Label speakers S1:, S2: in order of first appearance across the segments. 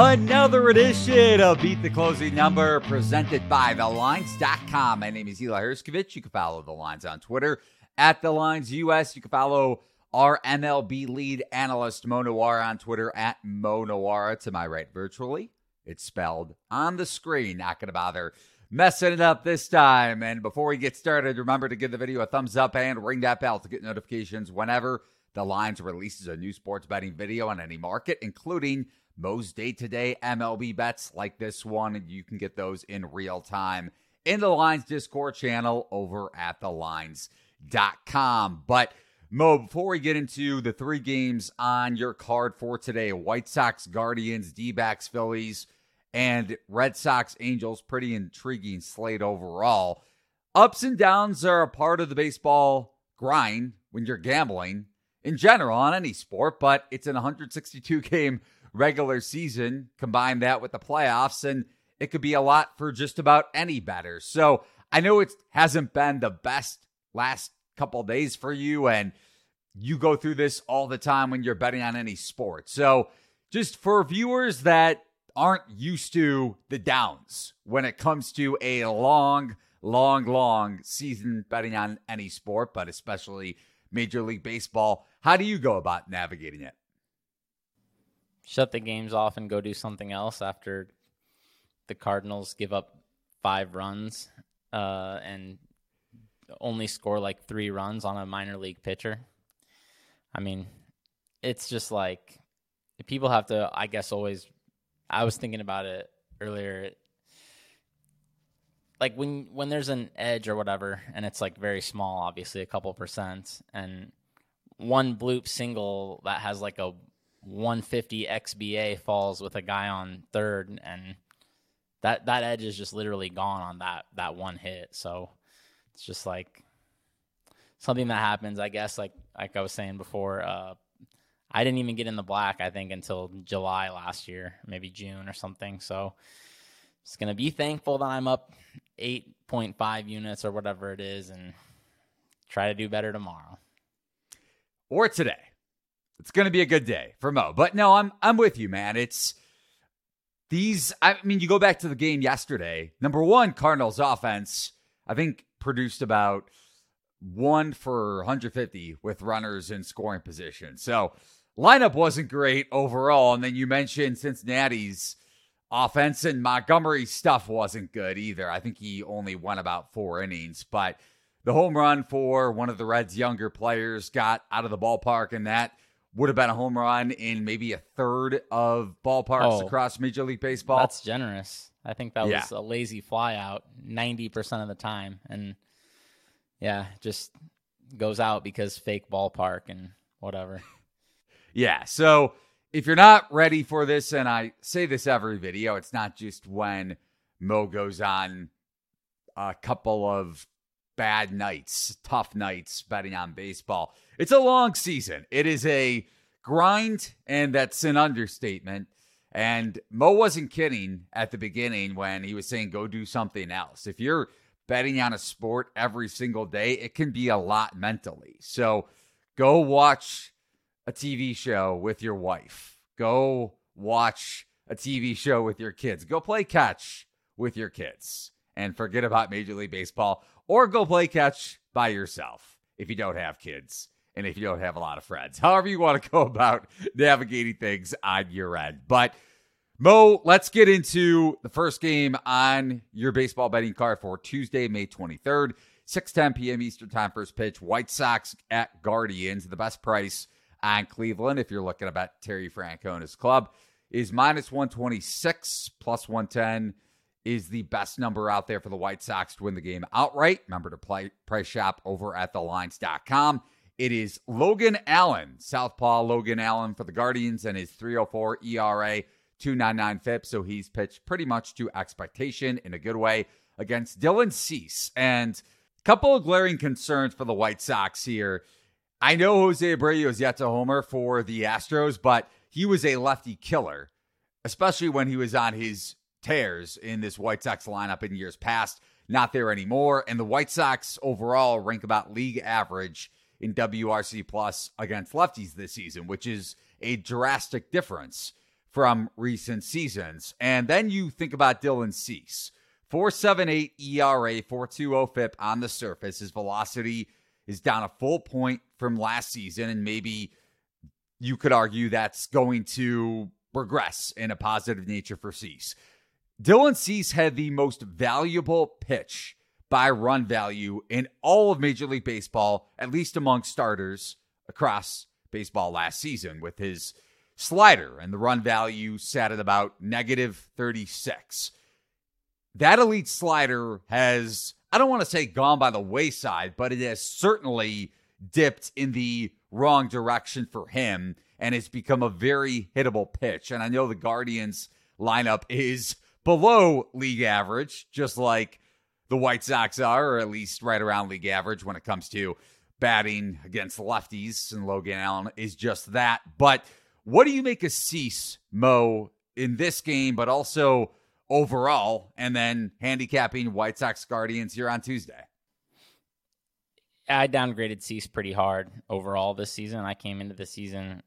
S1: Another edition of Beat the Closing Number presented by TheLines.com. My name is Eli Hershkovich. You can follow The Lines on Twitter at The Lines US. You can follow our MLB lead analyst Mo Nuwwarah on Twitter at Mo Nuwwarah to my right virtually. It's spelled on the screen. Not going to bother messing it up this time. And before we get started, remember to give the video a thumbs up and ring that bell to get notifications whenever the Lines releases a new sports betting video on any market, including Mo's day to day MLB bets like this one. You can get those in real time in the Lines Discord channel over at thelines.com. But Mo, before we get into the three games on your card for today White Sox, Guardians, D backs, Phillies, and Red Sox, Angels, pretty intriguing slate overall. Ups and downs are a part of the baseball grind when you're gambling in general on any sport, but it's an 162 game regular season. Combine that with the playoffs, and it could be a lot for just about any better. So I know it hasn't been the best last couple days for you, and you go through this all the time when you're betting on any sport. So just for viewers that aren't used to the downs when it comes to a long, long, long season betting on any sport, but especially Major League Baseball. How do you go about navigating it?
S2: Shut the games off and go do something else after the Cardinals give up five runs uh, and only score like three runs on a minor league pitcher. I mean, it's just like people have to, I guess, always. I was thinking about it earlier. Like when when there's an edge or whatever, and it's like very small, obviously a couple percent, and one bloop single that has like a 150 xBA falls with a guy on third, and that that edge is just literally gone on that that one hit. So it's just like something that happens. I guess like like I was saying before. Uh, I didn't even get in the black. I think until July last year, maybe June or something. So just gonna be thankful that I'm up 8.5 units or whatever it is, and try to do better tomorrow
S1: or today. It's going to be a good day for Mo. But no, I'm I'm with you, man. It's these I mean, you go back to the game yesterday. Number 1, Cardinals offense, I think produced about 1 for 150 with runners in scoring position. So, lineup wasn't great overall, and then you mentioned Cincinnati's offense and Montgomery's stuff wasn't good either. I think he only won about 4 innings, but the home run for one of the Reds' younger players got out of the ballpark, and that would have been a home run in maybe a third of ballparks oh, across Major League Baseball.
S2: That's generous. I think that yeah. was a lazy flyout 90% of the time. And yeah, just goes out because fake ballpark and whatever.
S1: yeah. So if you're not ready for this, and I say this every video, it's not just when Mo goes on a couple of bad nights, tough nights betting on baseball. It's a long season. It is a grind, and that's an understatement. And Mo wasn't kidding at the beginning when he was saying, go do something else. If you're betting on a sport every single day, it can be a lot mentally. So go watch a TV show with your wife. Go watch a TV show with your kids. Go play catch with your kids and forget about Major League Baseball or go play catch by yourself if you don't have kids and if you don't have a lot of friends. However, you want to go about navigating things on your end. But Mo, let's get into the first game on your baseball betting card for Tuesday, May 23rd, 6:10 p.m. Eastern Time first pitch. White Sox at Guardians. The best price on Cleveland, if you're looking about Terry Francona's club, is minus 126 plus 110 is the best number out there for the White Sox to win the game outright. Remember to play price shop over at thelines.com. It is Logan Allen, Southpaw Logan Allen for the Guardians, and his 304 ERA, 299 FIP. So he's pitched pretty much to expectation in a good way against Dylan Cease. And a couple of glaring concerns for the White Sox here. I know Jose Abreu is yet to homer for the Astros, but he was a lefty killer, especially when he was on his tears in this White Sox lineup in years past. Not there anymore. And the White Sox overall rank about league average in WRC plus against lefties this season, which is a drastic difference from recent seasons. And then you think about Dylan Cease. 478 ERA, 420 FIP on the surface. His velocity is down a full point from last season, and maybe you could argue that's going to regress in a positive nature for Cease. Dylan Cease had the most valuable pitch by run value in all of Major League Baseball, at least among starters across baseball last season, with his slider, and the run value sat at about negative 36. That elite slider has, I don't want to say gone by the wayside, but it has certainly dipped in the wrong direction for him and it's become a very hittable pitch. And I know the Guardians lineup is below league average, just like the White Sox are, or at least right around league average when it comes to batting against lefties. And Logan Allen is just that. But what do you make of Cease, Mo, in this game, but also overall, and then handicapping White Sox Guardians here on Tuesday?
S2: I downgraded Cease pretty hard overall this season. I came into the season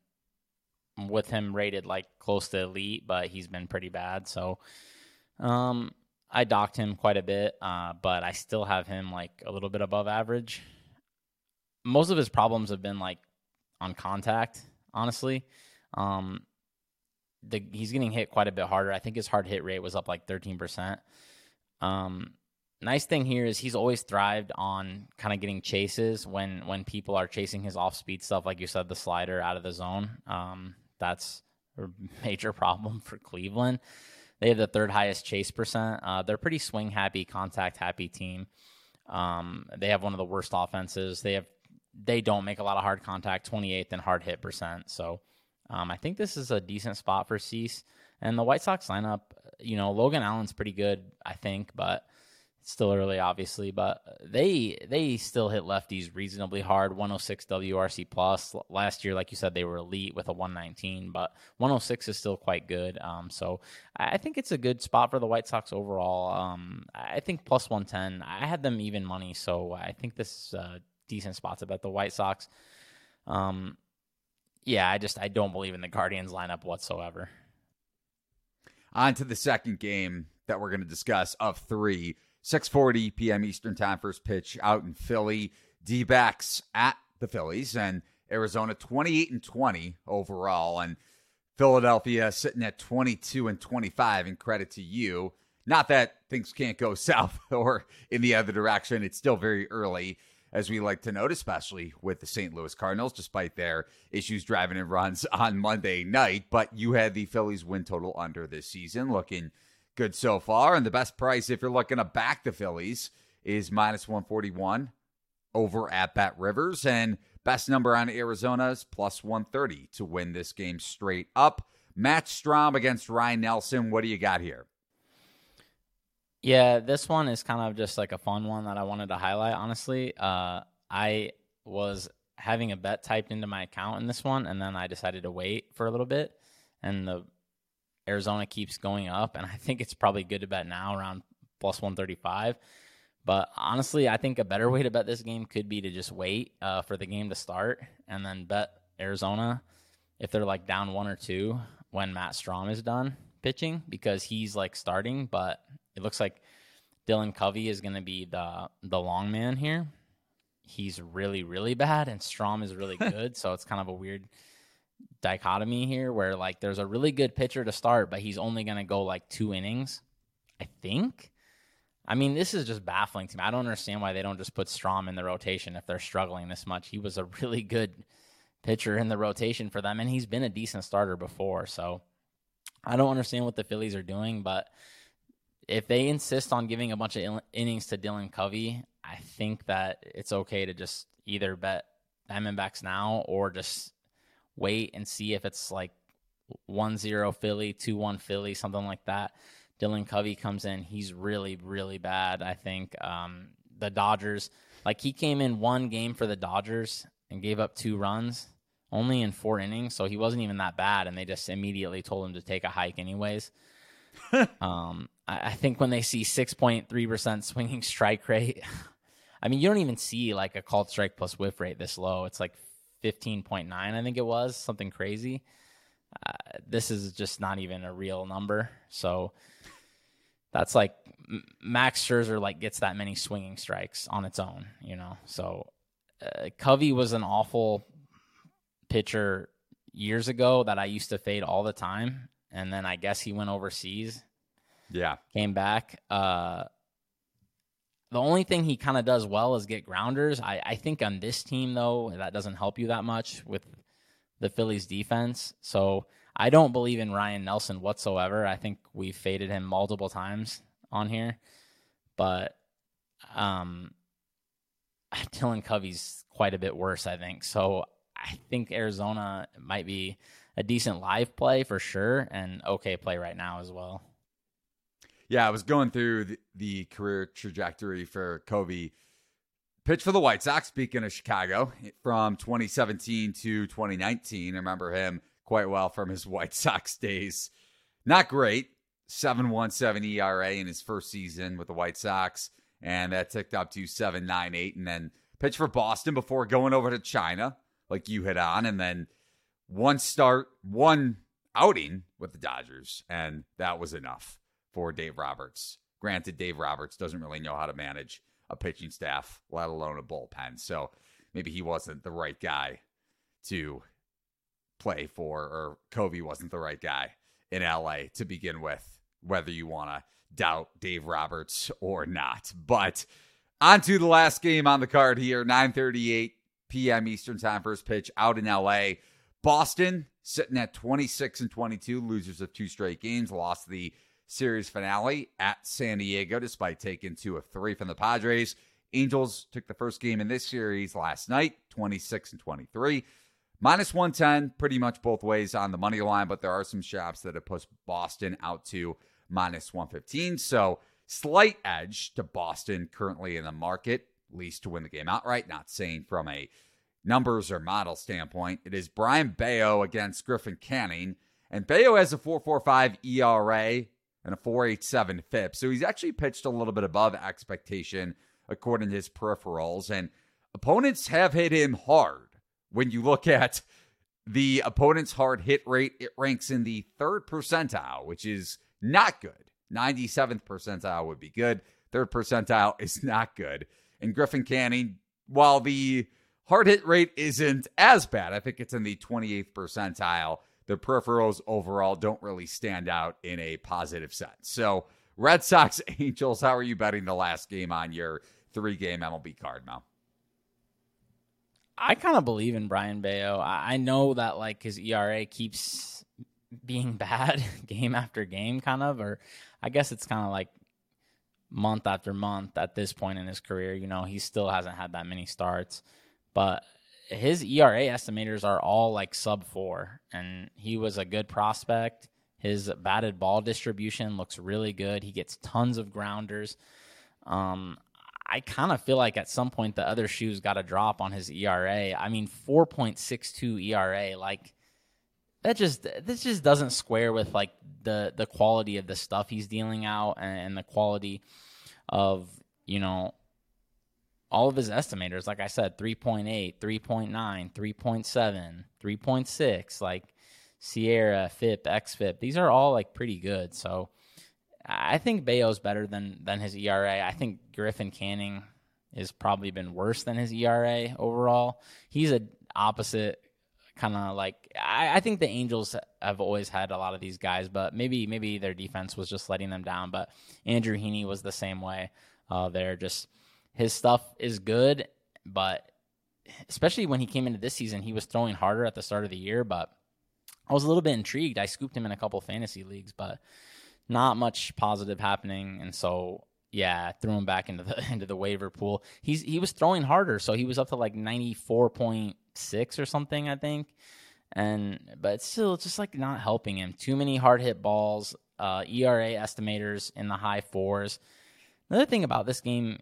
S2: with him rated like close to elite, but he's been pretty bad. So, um, I docked him quite a bit, uh, but I still have him like a little bit above average. Most of his problems have been like on contact, honestly. Um, the he's getting hit quite a bit harder. I think his hard hit rate was up like 13%. Um, nice thing here is he's always thrived on kind of getting chases when when people are chasing his off speed stuff, like you said, the slider out of the zone. Um, that's a major problem for Cleveland. They have the third highest chase percent. Uh, they're pretty swing happy, contact happy team. Um, they have one of the worst offenses. They have they don't make a lot of hard contact, 28th in hard hit percent. So um, I think this is a decent spot for Cease. And the White Sox lineup, you know, Logan Allen's pretty good, I think, but still early, obviously, but they they still hit lefties reasonably hard. 106 WRC plus last year, like you said, they were elite with a 119, but 106 is still quite good. Um, so I think it's a good spot for the White Sox overall. Um, I think plus 110. I had them even money, so I think this is a decent spot to bet the White Sox. Um, yeah, I just I don't believe in the Guardians lineup whatsoever.
S1: On to the second game that we're going to discuss of three. 6:40 p.m. Eastern Time, first pitch out in Philly. D-backs at the Phillies and Arizona 28 and 20 overall, and Philadelphia sitting at 22 and 25. And credit to you. Not that things can't go south or in the other direction. It's still very early, as we like to note, especially with the St. Louis Cardinals, despite their issues driving in runs on Monday night. But you had the Phillies win total under this season, looking good so far. And the best price, if you're looking to back the Phillies, is minus 141 over at Bet Rivers. And best number on Arizona is plus 130 to win this game straight up. Matt Strahm against Ryan Nelson. What do you got here?
S2: Yeah, this one is kind of just like a fun one that I wanted to highlight, honestly. Uh, I was having a bet typed into my account in this one, and then I decided to wait for a little bit. And the Arizona keeps going up, and I think it's probably good to bet now around plus 135. But honestly, I think a better way to bet this game could be to just wait uh, for the game to start and then bet Arizona if they're like down one or two when Matt Strahm is done pitching because he's like starting, but it looks like Dylan Covey is going to be the the long man here. He's really really bad, and Strom is really good, so it's kind of a weird dichotomy here where like there's a really good pitcher to start, but he's only going to go like two innings, I think. I mean, this is just baffling to me. I don't understand why they don't just put Strahm in the rotation if they're struggling this much. He was a really good pitcher in the rotation for them, and he's been a decent starter before. So I don't understand what the Phillies are doing, but if they insist on giving a bunch of innings to Dylan Covey, I think that it's okay to just either bet Diamondbacks now or just wait and see if it's like 1 0 Philly, 2 1 Philly, something like that. Dylan Covey comes in. He's really, really bad, I think. Um, the Dodgers, like he came in one game for the Dodgers and gave up two runs only in four innings. So he wasn't even that bad. And they just immediately told him to take a hike, anyways. um, I, I think when they see 6.3% swinging strike rate, I mean, you don't even see like a called strike plus whiff rate this low. It's like 15.9, I think it was, something crazy. uh, this is just not even a real number. So that's like Max Scherzer like gets that many swinging strikes on its own, you know. So uh, Covey was an awful pitcher years ago that I used to fade all the time, and then I guess he went overseas.
S1: Yeah,
S2: came back. Uh, the only thing he kind of does well is get grounders. I, I think on this team though that doesn't help you that much with the Phillies defense. So I don't believe in Ryan Nelson whatsoever. I think we've faded him multiple times on here, but um, Dylan Covey's quite a bit worse. I think so. I think Arizona might be a decent live play for sure, and okay play right now as well.
S1: Yeah, I was going through the, the career trajectory for Covey. Pitched for the White Sox, speaking of Chicago, from 2017 to 2019. I remember him quite well from his White Sox days. Not great. 717 ERA in his first season with the White Sox, and that ticked up to 798. And then pitched for Boston before going over to China, like you hit on, and then one start, one outing with the Dodgers, and that was enough for Dave Roberts. Granted, Dave Roberts doesn't really know how to manage a pitching staff, let alone a bullpen. So maybe he wasn't the right guy to play for, or Covey wasn't the right guy in LA to begin with, whether you want to doubt Dave Roberts or not. But on to the last game on the card here, 938 p.m. Eastern Time, first pitch out in LA. Boston sitting at 26 and 22, losers of two straight games, lost the series finale at San Diego, despite taking two of three from the Padres. Angels took the first game in this series last night, 26 and 23. Minus 110, pretty much both ways on the money line, but there are some shops that have pushed Boston out to minus 115. So slight edge to Boston currently in the market, at least to win the game outright. Not saying from a numbers or model standpoint. It is Brayan Bello against Griffin Canning. And Bello has a 4.45 ERA and a 487 FIP. So he's actually pitched a little bit above expectation according to his peripherals. And opponents have hit him hard. When you look at the opponent's hard hit rate, it ranks in the third percentile, which is not good. 97th percentile would be good. Third percentile is not good. And Griffin Canning, while the hard hit rate isn't as bad, I think it's in the 28th percentile the peripherals overall don't really stand out in a positive sense. So, Red Sox Angels, how are you betting the last game on your three game MLB card, Mel?
S2: I kind of believe in Brayan Bello. I know that like his ERA keeps being bad game after game, kind of, or I guess it's kind of like month after month at this point in his career. You know, he still hasn't had that many starts, but his ERA estimators are all like sub four, and he was a good prospect. His batted ball distribution looks really good. He gets tons of grounders. Um, I kind of feel like at some point the other shoes got to drop on his ERA. I mean, 4.62 ERA, like that just this just doesn't square with like the the quality of the stuff he's dealing out and the quality of you know all of his estimators, like I said, 3.8, 3.9, 3.7, 3.6, like SIERA, FIP, XFIP, these are all like pretty good. So I think Bello's better than than his ERA. I think Griffin Canning has probably been worse than his ERA overall. He's a opposite kind of like I, I, think the Angels have always had a lot of these guys, but maybe maybe their defense was just letting them down. But Andrew Heaney was the same way. Uh, they're just his stuff is good, but especially when he came into this season, he was throwing harder at the start of the year. But I was a little bit intrigued. I scooped him in a couple fantasy leagues, but not much positive happening, and so yeah, threw him back into the into the waiver pool. He's he was throwing harder, so he was up to like ninety four point six or something, I think. And but still, just like not helping him. Too many hard hit balls. Uh, ERA estimators in the high fours. Another thing about this game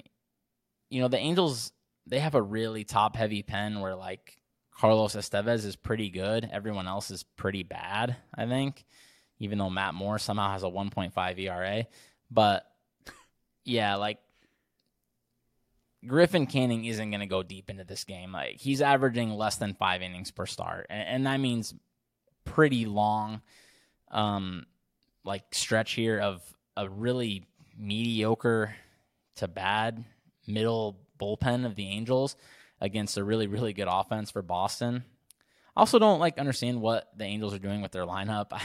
S2: you know, the Angels they have a really top heavy pen where like Carlos Estevez is pretty good. Everyone else is pretty bad, I think. Even though Matt Moore somehow has a 1.5 ERA. But yeah, like Griffin Canning isn't going to go deep into this game. Like he's averaging less than five innings per start, and, and that means pretty long, um, like stretch here of a really mediocre to bad middle bullpen of the Angels against a really really good offense for Boston. I also don't like understand what the Angels are doing with their lineup.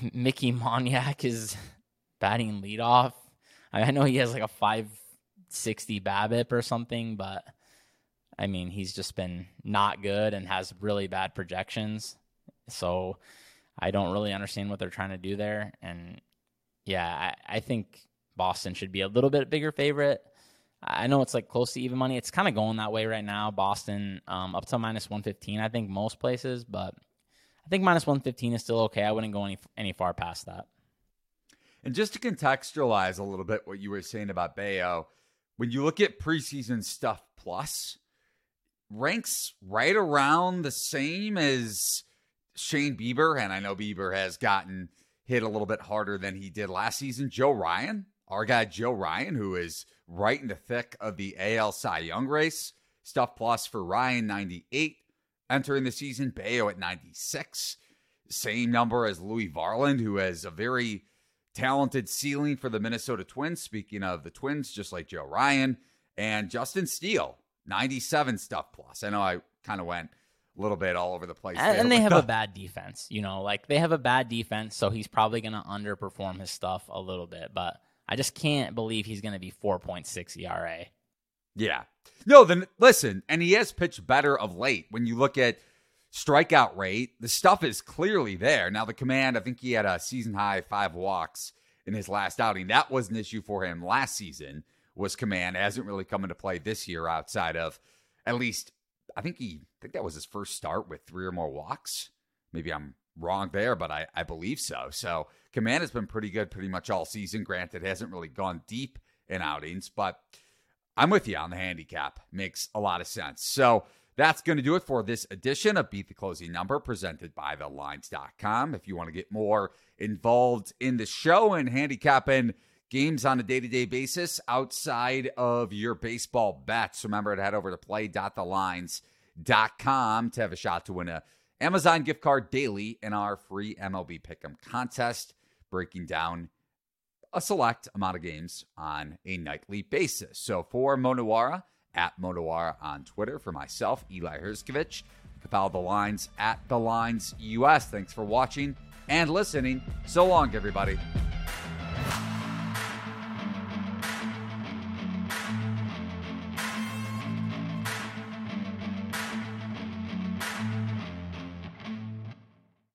S2: Mickey Moniak is batting leadoff. I know he has like a 560 BABIP or something, but I mean, he's just been not good and has really bad projections. So I don't really understand what they're trying to do there. And yeah, I, I think Boston should be a little bit bigger favorite. I know it's like close to even money. It's kind of going that way right now. Boston um, up to minus 115, I think, most places, but I think minus 115 is still okay. I wouldn't go any, any far past that.
S1: And just to contextualize a little bit what you were saying about Bello, when you look at preseason stuff plus, ranks right around the same as Shane Bieber. And I know Bieber has gotten hit a little bit harder than he did last season. Joe Ryan, our guy Joe Ryan, who is right in the thick of the AL Cy Young race. Stuff plus for Ryan, 98. Entering the season, Bello at 96. Same number as Louie Varland, who has a very talented ceiling for the Minnesota Twins. Speaking of the Twins, just like Joe Ryan and Justin Steele, 97 stuff plus. I know I kind of went a little bit all over the place.
S2: And, and they have the- a bad defense, you know, like they have a bad defense, so he's probably going to underperform his stuff a little bit. But I just can't believe he's going to be 4.6 ERA.
S1: Yeah. No, then listen, and he has pitched better of late. When you look at strikeout rate, the stuff is clearly there. Now, the command, I think he had a season high five walks in his last outing. That was an issue for him last season, was command. It hasn't really come into play this year outside of at least, I think he, I think that was his first start with three or more walks. Maybe I'm wrong there, but I, I believe so. So, command has been pretty good pretty much all season. Granted, hasn't really gone deep in outings, but I'm with you on the handicap. Makes a lot of sense. So, that's going to do it for this edition of Beat the Closing Number presented by TheLines.com. If you want to get more involved in the show and handicapping games on a day to day basis outside of your baseball bets, remember to head over to play.thelines.com to have a shot to win a Amazon gift card daily in our free MLB Pick'em contest, breaking down a select amount of games on a nightly basis. So for Mo Nuwwarah, at Mo Nuwwarah on Twitter. For myself, Eli Hershkovich. Follow the lines at the lines US. Thanks for watching and listening. So long, everybody.